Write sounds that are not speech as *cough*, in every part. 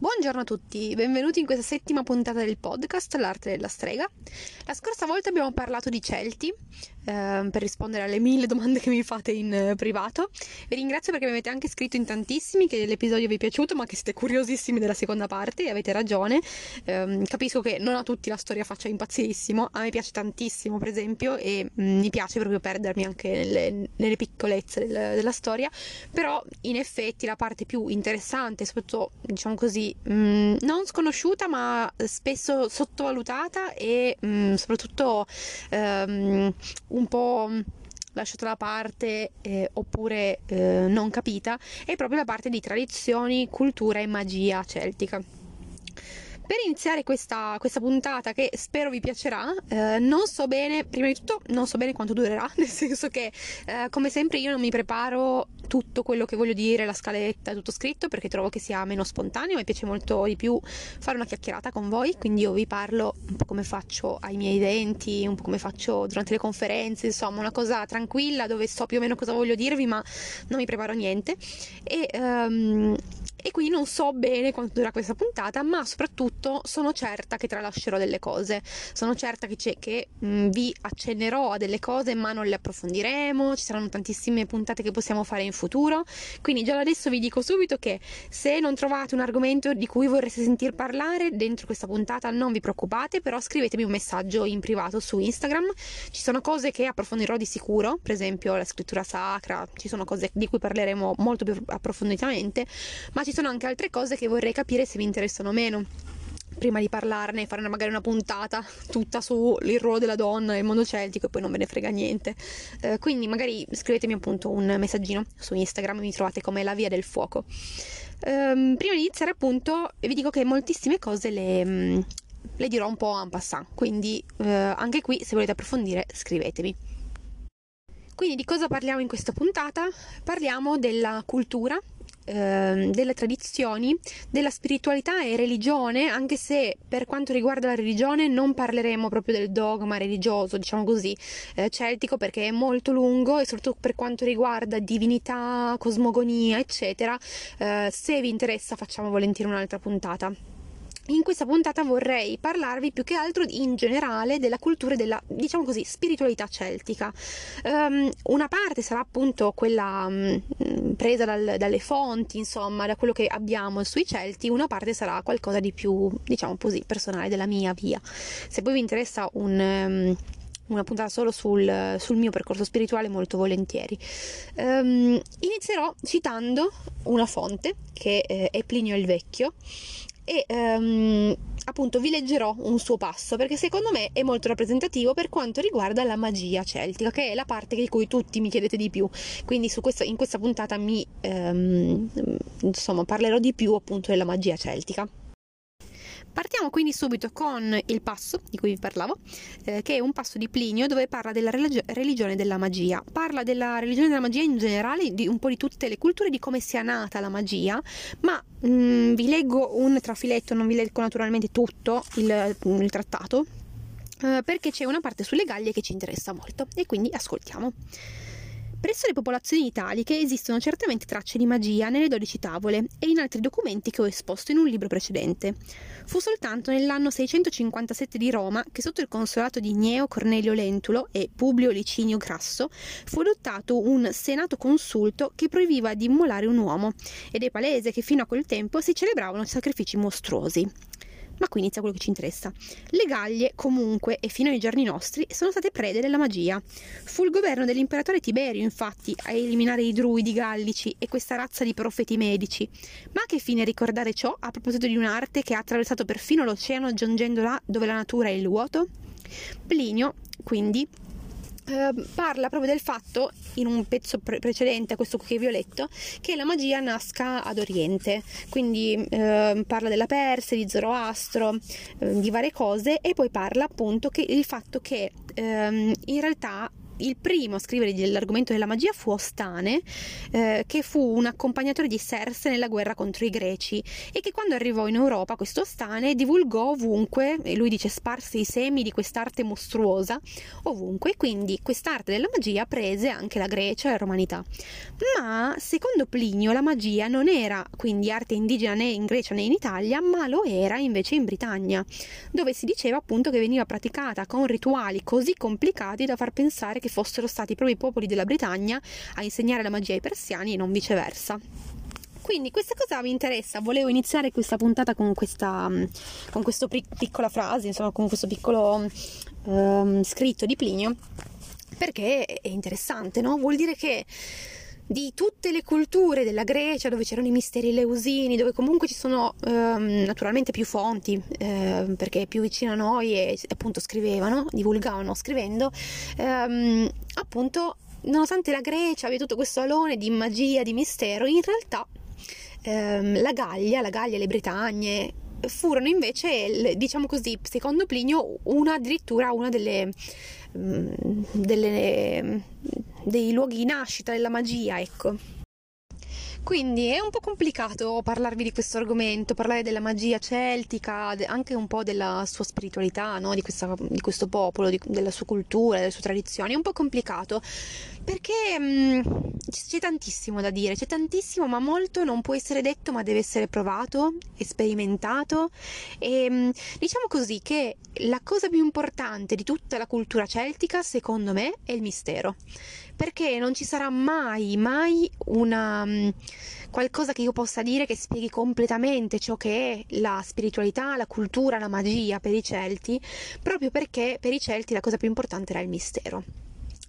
Buongiorno a tutti, benvenuti in questa settima puntata del podcast L'arte della strega. La scorsa volta abbiamo parlato di Celti, eh, per rispondere alle mille domande che mi fate in eh, privato. Vi ringrazio perché mi avete anche scritto in tantissimi che l'episodio vi è piaciuto, ma che siete curiosissimi della seconda parte e avete ragione. Eh, capisco che non a tutti la storia faccia impazzirissimo, a me piace tantissimo per esempio e mh, mm, mi piace proprio perdermi anche nelle, nelle piccolezze del, della storia, però in effetti la parte più interessante, soprattutto diciamo così mh, mm, non sconosciuta ma spesso sottovalutata e mh, mm, soprattutto um, un po' lasciata da parte eh, oppure eh, non capita è proprio la parte di tradizioni, cultura e magia celtica. Per iniziare questa, questa, puntata che spero vi piacerà, eh, non so bene, prima di tutto non so bene quanto durerà, *laughs* nel senso che eh, come sempre io non mi preparo tutto quello che voglio dire, la scaletta, tutto scritto perché trovo che sia meno spontaneo, mi piace molto di più fare una chiacchierata con voi, quindi io vi parlo un po' come faccio ai miei eventi, un po' come faccio durante le conferenze, insomma una cosa tranquilla dove so più o meno cosa voglio dirvi ma non mi preparo niente. E um, e quindi non so bene quanto durerà questa puntata, ma soprattutto sono certa che tralascerò delle cose, sono certa che, che mh, vi accennerò a delle cose ma non le approfondiremo, ci saranno tantissime puntate che possiamo fare in futuro, quindi già adesso vi dico subito che se non trovate un argomento di cui vorreste sentir parlare dentro questa puntata non vi preoccupate, però scrivetemi un messaggio in privato su Instagram, ci sono cose che approfondirò di sicuro, per esempio la scrittura sacra, ci sono cose di cui parleremo molto più approfonditamente, ma ci sono anche altre cose che vorrei capire se vi interessano o meno prima di parlarne, fare magari una puntata tutta sul ruolo della donna nel mondo celtico e poi non ve ne frega niente. Eh, quindi magari scrivetemi appunto un messaggino su Instagram, mi trovate come la via del fuoco. Um, prima di iniziare appunto vi dico che moltissime cose le, um, le dirò un po' en passant, quindi uh, anche qui se volete approfondire scrivetemi. Quindi di cosa parliamo in questa puntata? Parliamo della cultura Ehm, delle tradizioni, della spiritualità e religione, anche se per quanto riguarda la religione non parleremo proprio del dogma religioso, diciamo così, eh, celtico, perché è molto lungo e soprattutto per quanto riguarda divinità, cosmogonia, eccetera, eh, se vi interessa facciamo volentieri un'altra puntata in questa puntata vorrei parlarvi più che altro in generale della cultura e della, diciamo così, spiritualità celtica. Um, una parte sarà appunto quella um, presa dal, dalle fonti, insomma, da quello che abbiamo sui Celti, una parte sarà qualcosa di più, diciamo così, personale, della mia via. Se poi vi interessa un... Um, una puntata solo sul, sul, mio percorso spirituale molto volentieri. Um, inizierò citando una fonte che eh, è Plinio il Vecchio e um, appunto vi leggerò un suo passo perché secondo me è molto rappresentativo per quanto riguarda la magia celtica che è la parte di cui tutti mi chiedete di più. Quindi questa, in questa puntata mi um, insomma parlerò di più appunto della magia celtica Partiamo quindi subito con il passo di cui vi parlavo, eh, che è un passo di Plinio dove parla della religio- religione della magia. Parla della religione della magia in generale, di un po' di tutte le culture, di come sia nata la magia, ma mh, mm, vi leggo un trafiletto, non vi leggo naturalmente tutto il, il trattato, eh, perché c'è una parte sulle Gallie che ci interessa molto e quindi ascoltiamo. Presso le popolazioni italiche esistono certamente tracce di magia nelle dodici tavole e in altri documenti che ho esposto in un libro precedente. Fu soltanto nell'anno 657 di Roma che sotto il consolato di Gneo Cornelio Lentulo e Publio Licinio Grasso fu adottato un senato consulto che proibiva di immolare un uomo ed è palese che fino a quel tempo si celebravano sacrifici mostruosi. Ma qui inizia quello che ci interessa. Le Gallie, comunque, e fino ai giorni nostri, sono state prede della magia. Fu il governo dell'imperatore Tiberio, infatti, a eliminare i druidi gallici e questa razza di profeti medici. Ma a che fine ricordare ciò a proposito di un'arte che ha attraversato perfino l'oceano giungendo là dove la natura è il vuoto? Plinio, quindi, Ehm, parla proprio del fatto, in un pezzo pre- precedente a questo che vi ho letto, che la magia nasca ad Oriente, quindi eh, parla della Persia, di Zoroastro, eh, di varie cose e poi parla appunto che il fatto che ehm, in realtà il primo a scrivere dell'argomento della magia fu Ostane, eh, che fu un accompagnatore di Serse nella guerra contro i greci e che quando arrivò in Europa questo Ostane divulgò ovunque, e lui dice sparse i semi di quest'arte mostruosa ovunque, quindi quest'arte della magia prese anche la Grecia e la romanità. Ma secondo Plinio la magia non era quindi arte indigena né in Grecia né in Italia, ma lo era invece in Britannia, dove si diceva appunto che veniva praticata con rituali così complicati da far pensare che fossero stati proprio i popoli della Britannia a insegnare la magia ai persiani e non viceversa. Quindi questa cosa mi interessa, volevo iniziare questa puntata con questa con questa piccola frase, insomma con questo piccolo um, scritto di Plinio, perché è interessante, no? Vuol dire che di tutte le culture della Grecia, dove c'erano i misteri leusini, dove comunque ci sono ehm, naturalmente più fonti, eh, perché più vicino a noi e appunto scrivevano, divulgavano scrivendo, ehm, appunto nonostante la Grecia abbia tutto questo alone di magia, di mistero, in realtà ehm, la Gallia, la Gallia e le Bretagne furono invece, diciamo così, secondo Plinio, una addirittura una delle, delle, dei luoghi di nascita della magia, ecco. Quindi è un po' complicato parlarvi di questo argomento, parlare della magia celtica, anche un po' della sua spiritualità, no? di, questa, di, questo popolo, di, della sua cultura, delle sue tradizioni. È un po' complicato perché mh, mm, c'è tantissimo da dire, c'è tantissimo, ma molto non può essere detto, ma deve essere provato sperimentato. E mh, mm, diciamo così che la cosa più importante di tutta la cultura celtica, secondo me, è il mistero perché non ci sarà mai, mai una mm, qualcosa che io possa dire che spieghi completamente ciò che è la spiritualità, la cultura, la magia per i Celti, proprio perché per i Celti la cosa più importante era il mistero.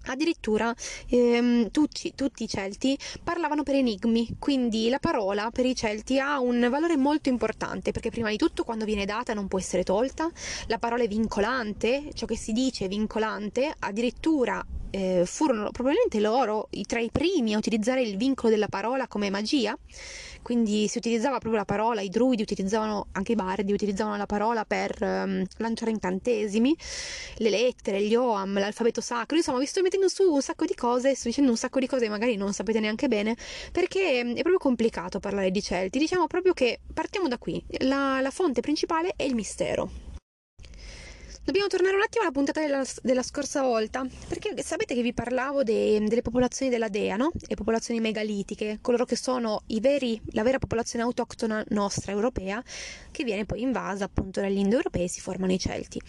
Addirittura ehm, tutti, tutti, i Celti parlavano per enigmi, quindi la parola per i Celti ha un valore molto importante perché prima di tutto quando viene data non può essere tolta, la parola è vincolante, ciò che si dice è vincolante, addirittura eh, furono probabilmente loro tra i primi a utilizzare il vincolo della parola come magia. Quindi si utilizzava proprio la parola, i druidi utilizzavano, anche i bardi utilizzavano la parola per um, lanciare incantesimi, le lettere, gli oam, l'alfabeto sacro, insomma vi sto mettendo su un sacco di cose, sto dicendo un sacco di cose che magari non sapete neanche bene, perché è proprio complicato parlare di Celti, diciamo proprio che partiamo da qui, la, la fonte principale è il mistero. Dobbiamo tornare un attimo alla puntata della, della scorsa volta, perché sapete che vi parlavo de, delle popolazioni della Dea, no? Le popolazioni megalitiche, coloro che sono veri, la vera popolazione autoctona nostra europea, che viene poi invasa appunto dagli indoeuropei e si formano i Celti.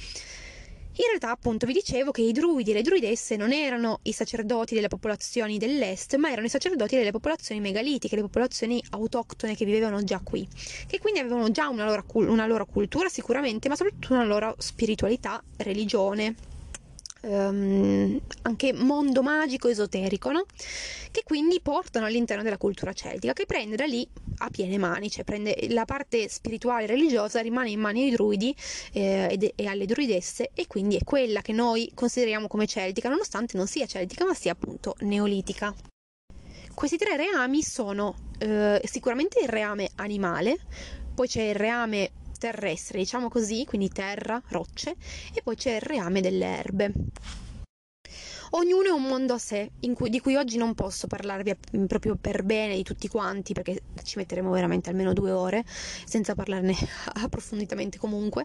In realtà, appunto, vi dicevo che i druidi e le druidesse non erano i sacerdoti delle popolazioni dell'est, ma erano i sacerdoti delle popolazioni megalitiche, le popolazioni autoctone che vivevano già qui, che quindi avevano già una loro, una loro cultura sicuramente, ma soprattutto una loro spiritualità, religione, ehm, anche mondo magico esoterico, no? che quindi portano all'interno della cultura celtica, che prende da lì a piene mani, cioè prende la parte spirituale e religiosa rimane in mani ai druidi eh, e alle druidesse e quindi è quella che noi consideriamo come celtica, nonostante non sia celtica ma sia appunto neolitica. Questi tre reami sono eh, sicuramente il reame animale, poi c'è il reame terrestre, diciamo così, quindi terra, rocce, e poi c'è il reame delle erbe. Ognuno è un mondo a sé, cui, di cui oggi non posso parlarvi proprio per bene di tutti quanti, perché ci metteremo veramente almeno due ore senza parlarne *laughs* approfonditamente comunque.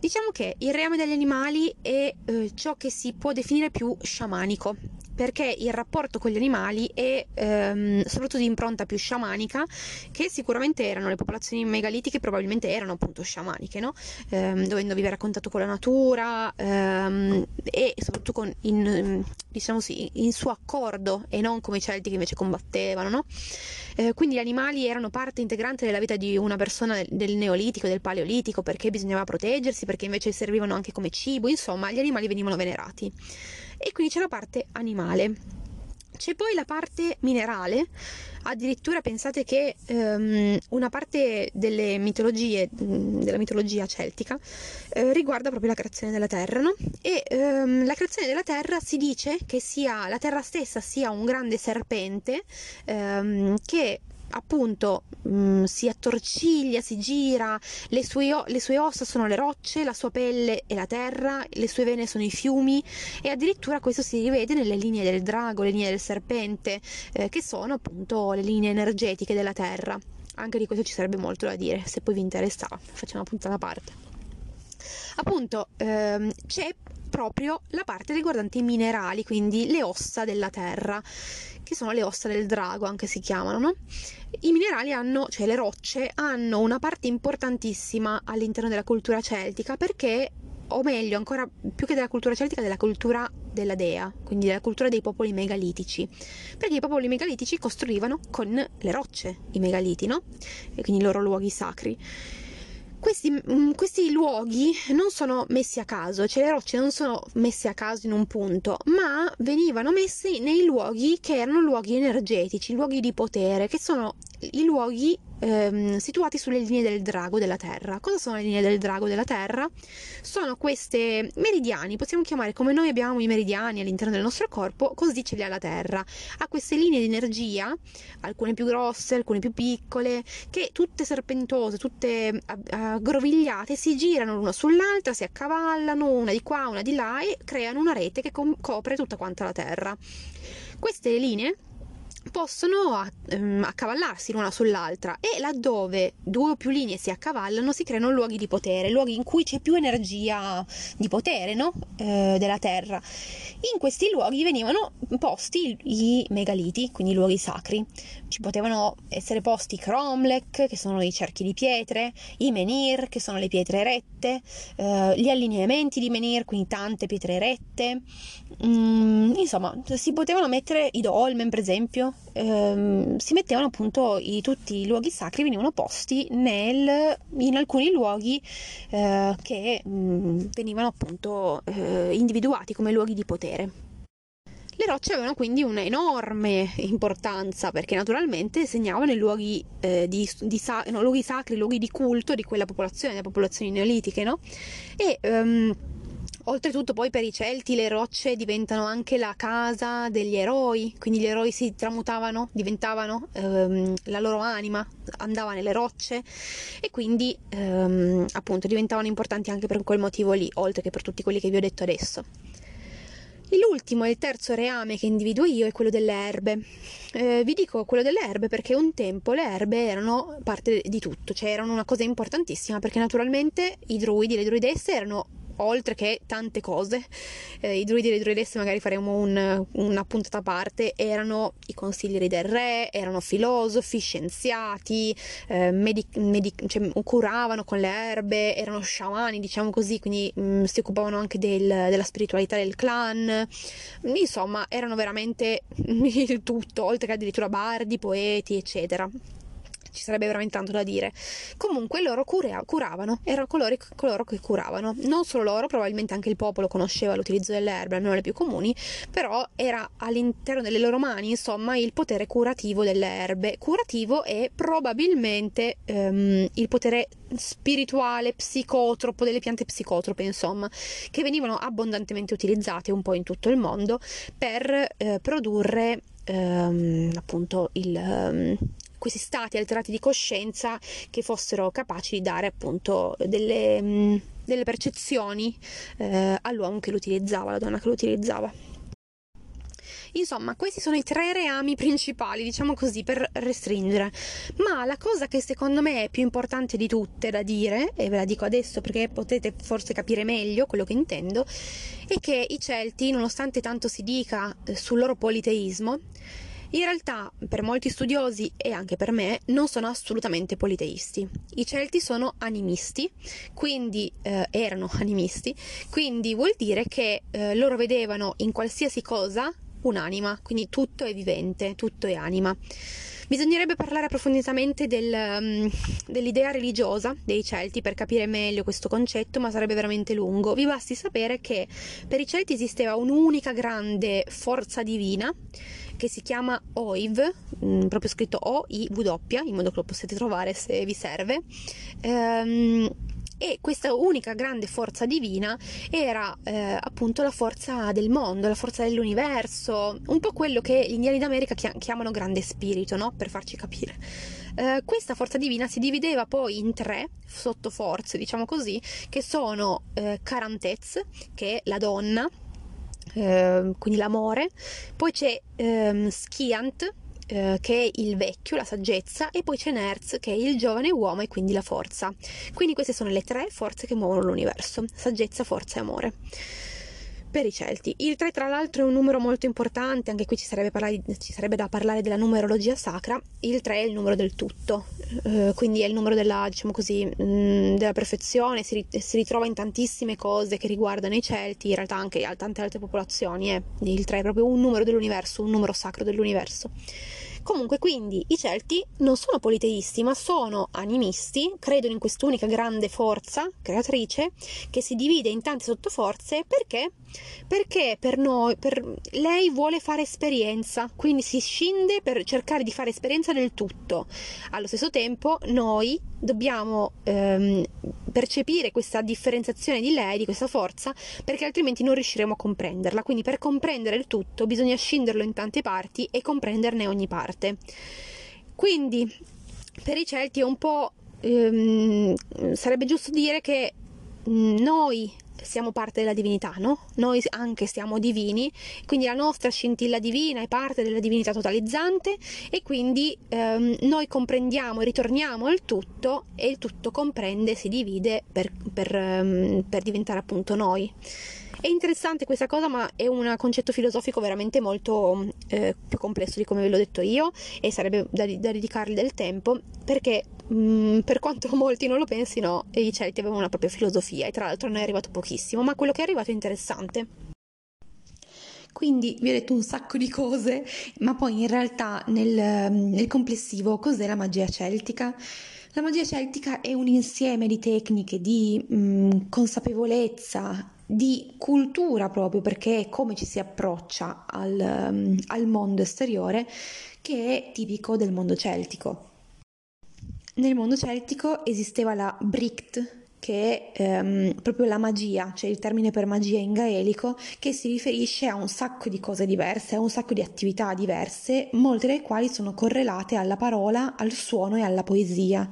Diciamo che il reame degli animali è eh, ciò che si può definire più sciamanico, perché il rapporto con gli animali è ehm, soprattutto di impronta più sciamanica, che sicuramente erano le popolazioni megalitiche, probabilmente erano appunto sciamaniche, no? ehm, dovendo vivere a contatto con la natura ehm, e soprattutto con, in, diciamo sì, in suo accordo e non come i Celti che invece combattevano. No? Eh, quindi gli animali erano parte integrante della vita di una persona del Neolitico, del Paleolitico, perché bisognava proteggersi, perché invece servivano anche come cibo, insomma, gli animali venivano venerati e quindi c'è la parte animale. C'è poi la parte minerale, addirittura pensate che um, una parte delle mitologie, della mitologia celtica, eh, riguarda proprio la creazione della terra, no? E um, la creazione della terra si dice che sia, la terra stessa sia un grande serpente um, che appunto mh, mm, si attorciglia, si gira, le sue, le sue, ossa sono le rocce, la sua pelle è la terra, le sue vene sono i fiumi e addirittura questo si rivede nelle linee del drago, le linee del serpente, eh, che sono appunto le linee energetiche della terra. Anche di questo ci sarebbe molto da dire, se poi vi interessa, facciamo una puntata a parte. Appunto, ehm, c'è proprio la parte riguardante i minerali, quindi le ossa della terra, che sono le ossa del drago, anche si chiamano, no? I minerali hanno, cioè le rocce, hanno una parte importantissima all'interno della cultura celtica perché o meglio, ancora più che della cultura celtica, della cultura della dea, quindi della cultura dei popoli megalitici. Perché i popoli megalitici costruivano con le rocce i megaliti, no? E quindi i loro luoghi sacri. Questi, mm, questi, luoghi non sono messi a caso, cioè le rocce non sono messe a caso in un punto, ma venivano messi nei luoghi che erano luoghi energetici, luoghi di potere, che sono i luoghi ehm, situati sulle linee del drago della Terra. Cosa sono le linee del drago della Terra? Sono queste meridiani, possiamo chiamare come noi abbiamo i meridiani all'interno del nostro corpo, così ce li ha la Terra. Ha queste linee di energia, alcune più grosse, alcune più piccole, che tutte serpentose, tutte aggrovigliate, si girano l'una sull'altra, si accavallano una di qua, una di là e creano una rete che com- copre tutta quanta la Terra. Queste linee possono um, accavallarsi l'una sull'altra e laddove due o più linee si accavallano si creano luoghi di potere, luoghi in cui c'è più energia di potere no? eh, della terra. In questi luoghi venivano posti i megaliti, quindi i luoghi sacri. Ci potevano essere posti i cromlech, che sono i cerchi di pietre, i menhir, che sono le pietre erette, eh, gli allineamenti di menhir, quindi tante pietre erette. Mm, insomma, si potevano mettere i dolmen, per esempio, ehm, si mettevano appunto i, tutti i luoghi sacri venivano posti nel, in alcuni luoghi eh, che mm, venivano appunto eh, individuati come luoghi di potere. Le rocce avevano quindi un'enorme importanza perché naturalmente segnavano i luoghi, eh, di, di no, luoghi sacri, luoghi di culto di quella popolazione, le popolazioni neolitiche, no? E um, Oltretutto poi per i Celti le rocce diventano anche la casa degli eroi, quindi gli eroi si tramutavano, diventavano ehm, la loro anima, andava nelle rocce e quindi ehm, appunto diventavano importanti anche per quel motivo lì, oltre che per tutti quelli che vi ho detto adesso. L'ultimo e il terzo reame che individuo io è quello delle erbe. Eh, vi dico quello delle erbe perché un tempo le erbe erano parte di tutto, cioè erano una cosa importantissima perché naturalmente i druidi, le druidesse erano oltre che tante cose. Eh, I druidi e le druidesse magari faremo un, una puntata a parte, erano i consiglieri del re, erano filosofi, scienziati, eh, medic- medic- cioè, curavano con le erbe, erano sciamani, diciamo così, quindi mh, mm, si occupavano anche del, della spiritualità del clan. Insomma, erano veramente *laughs* il tutto, oltre che addirittura bardi, poeti, eccetera ci sarebbe veramente tanto da dire. Comunque loro cura- curavano, erano coloro, coloro, che curavano. Non solo loro, probabilmente anche il popolo conosceva l'utilizzo delle erbe, almeno le più comuni, però era all'interno delle loro mani, insomma, il potere curativo delle erbe. Curativo e probabilmente ehm, il potere spirituale, psicotropo, delle piante psicotrope, insomma, che venivano abbondantemente utilizzate un po' in tutto il mondo per eh, produrre ehm, appunto il... Um, questi stati alterati di coscienza che fossero capaci di dare appunto delle, mm, delle percezioni eh, all'uomo che lo utilizzava, alla donna che lo utilizzava. Insomma, questi sono i tre reami principali, diciamo così, per restringere. Ma la cosa che secondo me è più importante di tutte da dire, e ve la dico adesso perché potete forse capire meglio quello che intendo, è che i Celti, nonostante tanto si dica eh, sul loro politeismo, in realtà, per molti studiosi e anche per me, non sono assolutamente politeisti. I Celti sono animisti, quindi eh, erano *laughs* animisti, quindi vuol dire che eh, loro vedevano in qualsiasi cosa un'anima, quindi tutto è vivente, tutto è anima. Bisognerebbe parlare approfonditamente del, um, dell'idea religiosa dei Celti per capire meglio questo concetto, ma sarebbe veramente lungo. Vi basti sapere che per i Celti esisteva un'unica grande forza divina che si chiama OIV, mm, proprio scritto O-I-W, in modo che lo possiate trovare se vi serve. Ehm, e questa unica grande forza divina era eh, appunto la forza del mondo, la forza dell'universo, un po' quello che gli indiani d'America chiamano grande spirito, no? Per farci capire. Eh, questa forza divina si divideva poi in tre sottoforze, diciamo così, che sono eh, Karantez, che è la donna, eh, quindi l'amore, poi c'è ehm, Skiant, eh, che è il vecchio, la saggezza, e poi c'è Nerz, che è il giovane uomo e quindi la forza. Quindi queste sono le tre forze che muovono l'universo, saggezza, forza e amore. Per i Celti. Il 3 tra l'altro è un numero molto importante, anche qui ci sarebbe, parlare, ci sarebbe da parlare della numerologia sacra, il 3 è il numero del tutto, eh, quindi è il numero della, diciamo così, mh, mm, della perfezione, si, si, ritrova in tantissime cose che riguardano i Celti, in realtà anche tante altre popolazioni, eh. il 3 è proprio un numero dell'universo, un numero sacro dell'universo. Comunque, quindi i Celti non sono politeisti, ma sono animisti, credono in quest'unica grande forza creatrice che si divide in tante sottoforze perché? Perché per noi, per, lei vuole fare esperienza, quindi si scinde per cercare di fare esperienza del tutto. Allo stesso tempo, noi dobbiamo ehm, percepire questa differenziazione di lei, di questa forza, perché altrimenti non riusciremo a comprenderla. Quindi per comprendere il tutto bisogna scinderlo in tante parti e comprenderne ogni parte. Quindi per i Celti è un po'... Ehm, sarebbe giusto dire che noi siamo parte della divinità, no? Noi anche siamo divini, quindi la nostra scintilla divina è parte della divinità totalizzante e quindi ehm, noi comprendiamo e ritorniamo al tutto e il tutto comprende, si divide per, per, um, per diventare appunto noi. È interessante questa cosa, ma è un concetto filosofico veramente molto eh, più complesso di come ve l'ho detto io e sarebbe da, da dedicargli del tempo perché mh, mm, per quanto *laughs* molti non lo pensino, i Celti avevano una propria filosofia e tra l'altro ne è arrivato pochissimo, ma quello che è arrivato è interessante. Quindi vi ho detto un sacco di cose, ma poi in realtà nel, nel complessivo cos'è la magia celtica? La magia celtica è un insieme di tecniche, di mh, mm, consapevolezza, di cultura proprio, perché è come ci si approccia al, um, al mondo esteriore, che è tipico del mondo celtico. Nel mondo celtico esisteva la Brict, che è um, proprio la magia, cioè il termine per magia in gaelico, che si riferisce a un sacco di cose diverse, a un sacco di attività diverse, molte delle quali sono correlate alla parola, al suono e alla poesia.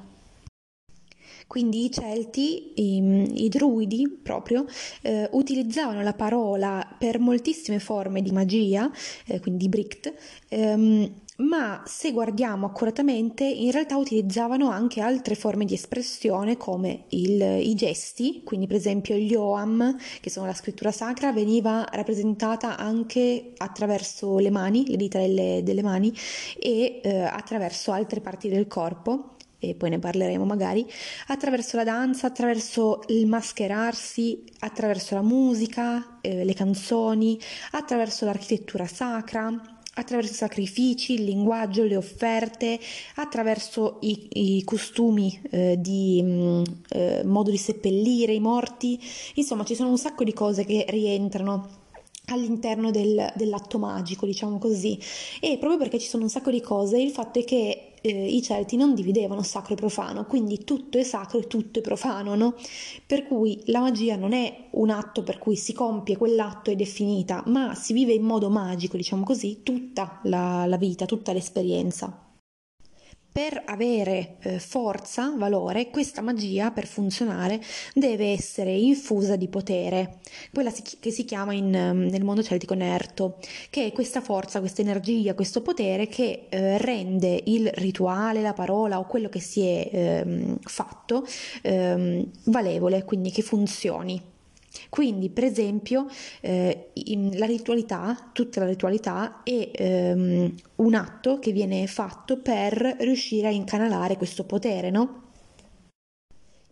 Quindi i Celti, i, i druidi proprio, eh, utilizzavano la parola per moltissime forme di magia, eh, quindi Brict, ehm, ma se guardiamo accuratamente in realtà utilizzavano anche altre forme di espressione come il, i gesti, quindi per esempio gli Oam, che sono la scrittura sacra, veniva rappresentata anche attraverso le mani, le dita delle, delle mani e eh, attraverso altre parti del corpo e poi ne parleremo magari, attraverso la danza, attraverso il mascherarsi, attraverso la musica, eh, le canzoni, attraverso l'architettura sacra, attraverso i sacrifici, il linguaggio, le offerte, attraverso i, i costumi eh, di mm, eh, modo di seppellire i morti, insomma ci sono un sacco di cose che rientrano all'interno del, dell'atto magico, diciamo così. E proprio perché ci sono un sacco di cose, il fatto è che eh, i Celti non dividevano sacro e profano, quindi tutto è sacro e tutto è profano, no? Per cui la magia non è un atto per cui si compie quell'atto ed è finita, ma si vive in modo magico, diciamo così, tutta la, la vita, tutta l'esperienza per avere eh, forza, valore, questa magia per funzionare deve essere infusa di potere, quella si, che si chiama in, ehm, nel mondo celtico nerto, che è questa forza, questa energia, questo potere che eh, rende il rituale, la parola o quello che si è ehm, fatto ehm, valevole, quindi che funzioni. Quindi, per esempio, eh, la ritualità, tutta la ritualità è ehm, un atto che viene fatto per riuscire a incanalare questo potere, no?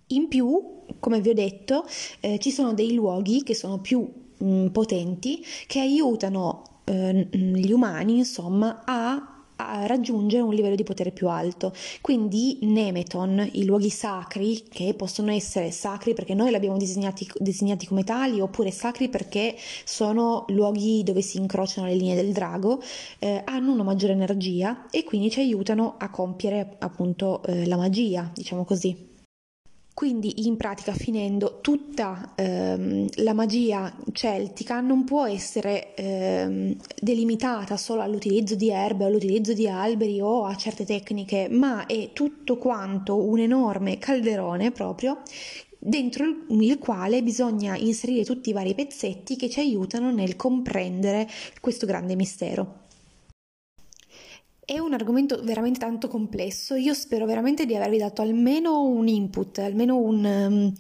In più, come vi ho detto, eh, ci sono dei luoghi che sono più mh, potenti che aiutano eh, gli umani, insomma, a raggiungere un livello di potere più alto. Quindi Nemeton, i luoghi sacri, che possono essere sacri perché noi li abbiamo disegnati, disegnati, come tali, oppure sacri perché sono luoghi dove si incrociano le linee del drago, eh, hanno una maggiore energia e quindi ci aiutano a compiere appunto eh, la magia, diciamo così. Quindi in pratica finendo tutta ehm, la magia celtica non può essere ehm, delimitata solo all'utilizzo di erbe, all'utilizzo di alberi o a certe tecniche, ma è tutto quanto un enorme calderone proprio dentro il quale bisogna inserire tutti i vari pezzetti che ci aiutano nel comprendere questo grande mistero. È un argomento veramente tanto complesso, io spero veramente di avervi dato almeno un input, almeno un, um,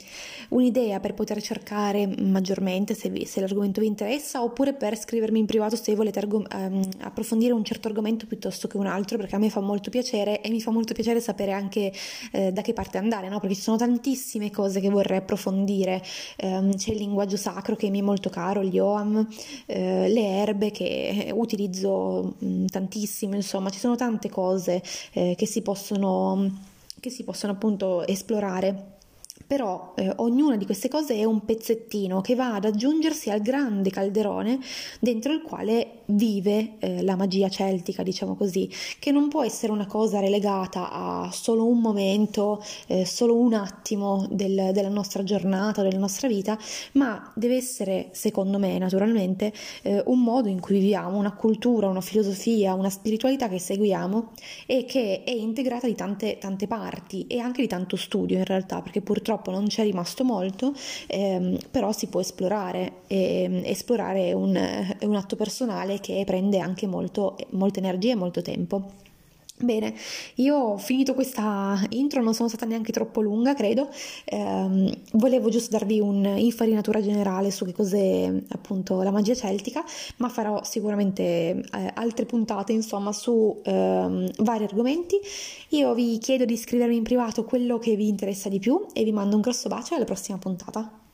un'idea per poter cercare maggiormente se, vi, se, l'argomento vi interessa oppure per scrivermi in privato se volete argom- um, approfondire un certo argomento piuttosto che un altro perché a me fa molto piacere e mi fa molto piacere sapere anche eh, da che parte andare, no? perché ci sono tantissime cose che vorrei approfondire, um, c'è il linguaggio sacro che mi è molto caro, gli Oam, eh, le erbe che utilizzo mh, tantissimo, insomma ci sono tante cose eh, che, si possono, che si possono appunto esplorare però eh, ognuna di queste cose è un pezzettino che va ad aggiungersi al grande calderone dentro il quale vive eh, la magia celtica, diciamo così, che non può essere una cosa relegata a solo un momento, eh, solo un attimo del, della nostra giornata, della nostra vita, ma deve essere, secondo me, naturalmente, eh, un modo in cui viviamo, una cultura, una filosofia, una spiritualità che seguiamo e che è integrata di tante, tante parti e anche di tanto studio in realtà, perché purtroppo purtroppo non c'è rimasto molto, ehm, però si può esplorare e ehm, esplorare è un, è un atto personale che prende anche molto, molte energie e molto tempo. Bene, io ho finito questa intro, non sono stata neanche troppo lunga, credo. Eh, volevo giusto darvi un'infarinatura generale su che cos'è appunto la magia celtica, ma farò sicuramente eh, altre puntate, insomma, su eh, vari argomenti. Io vi chiedo di scrivermi in privato quello che vi interessa di più e vi mando un grosso bacio alla prossima puntata.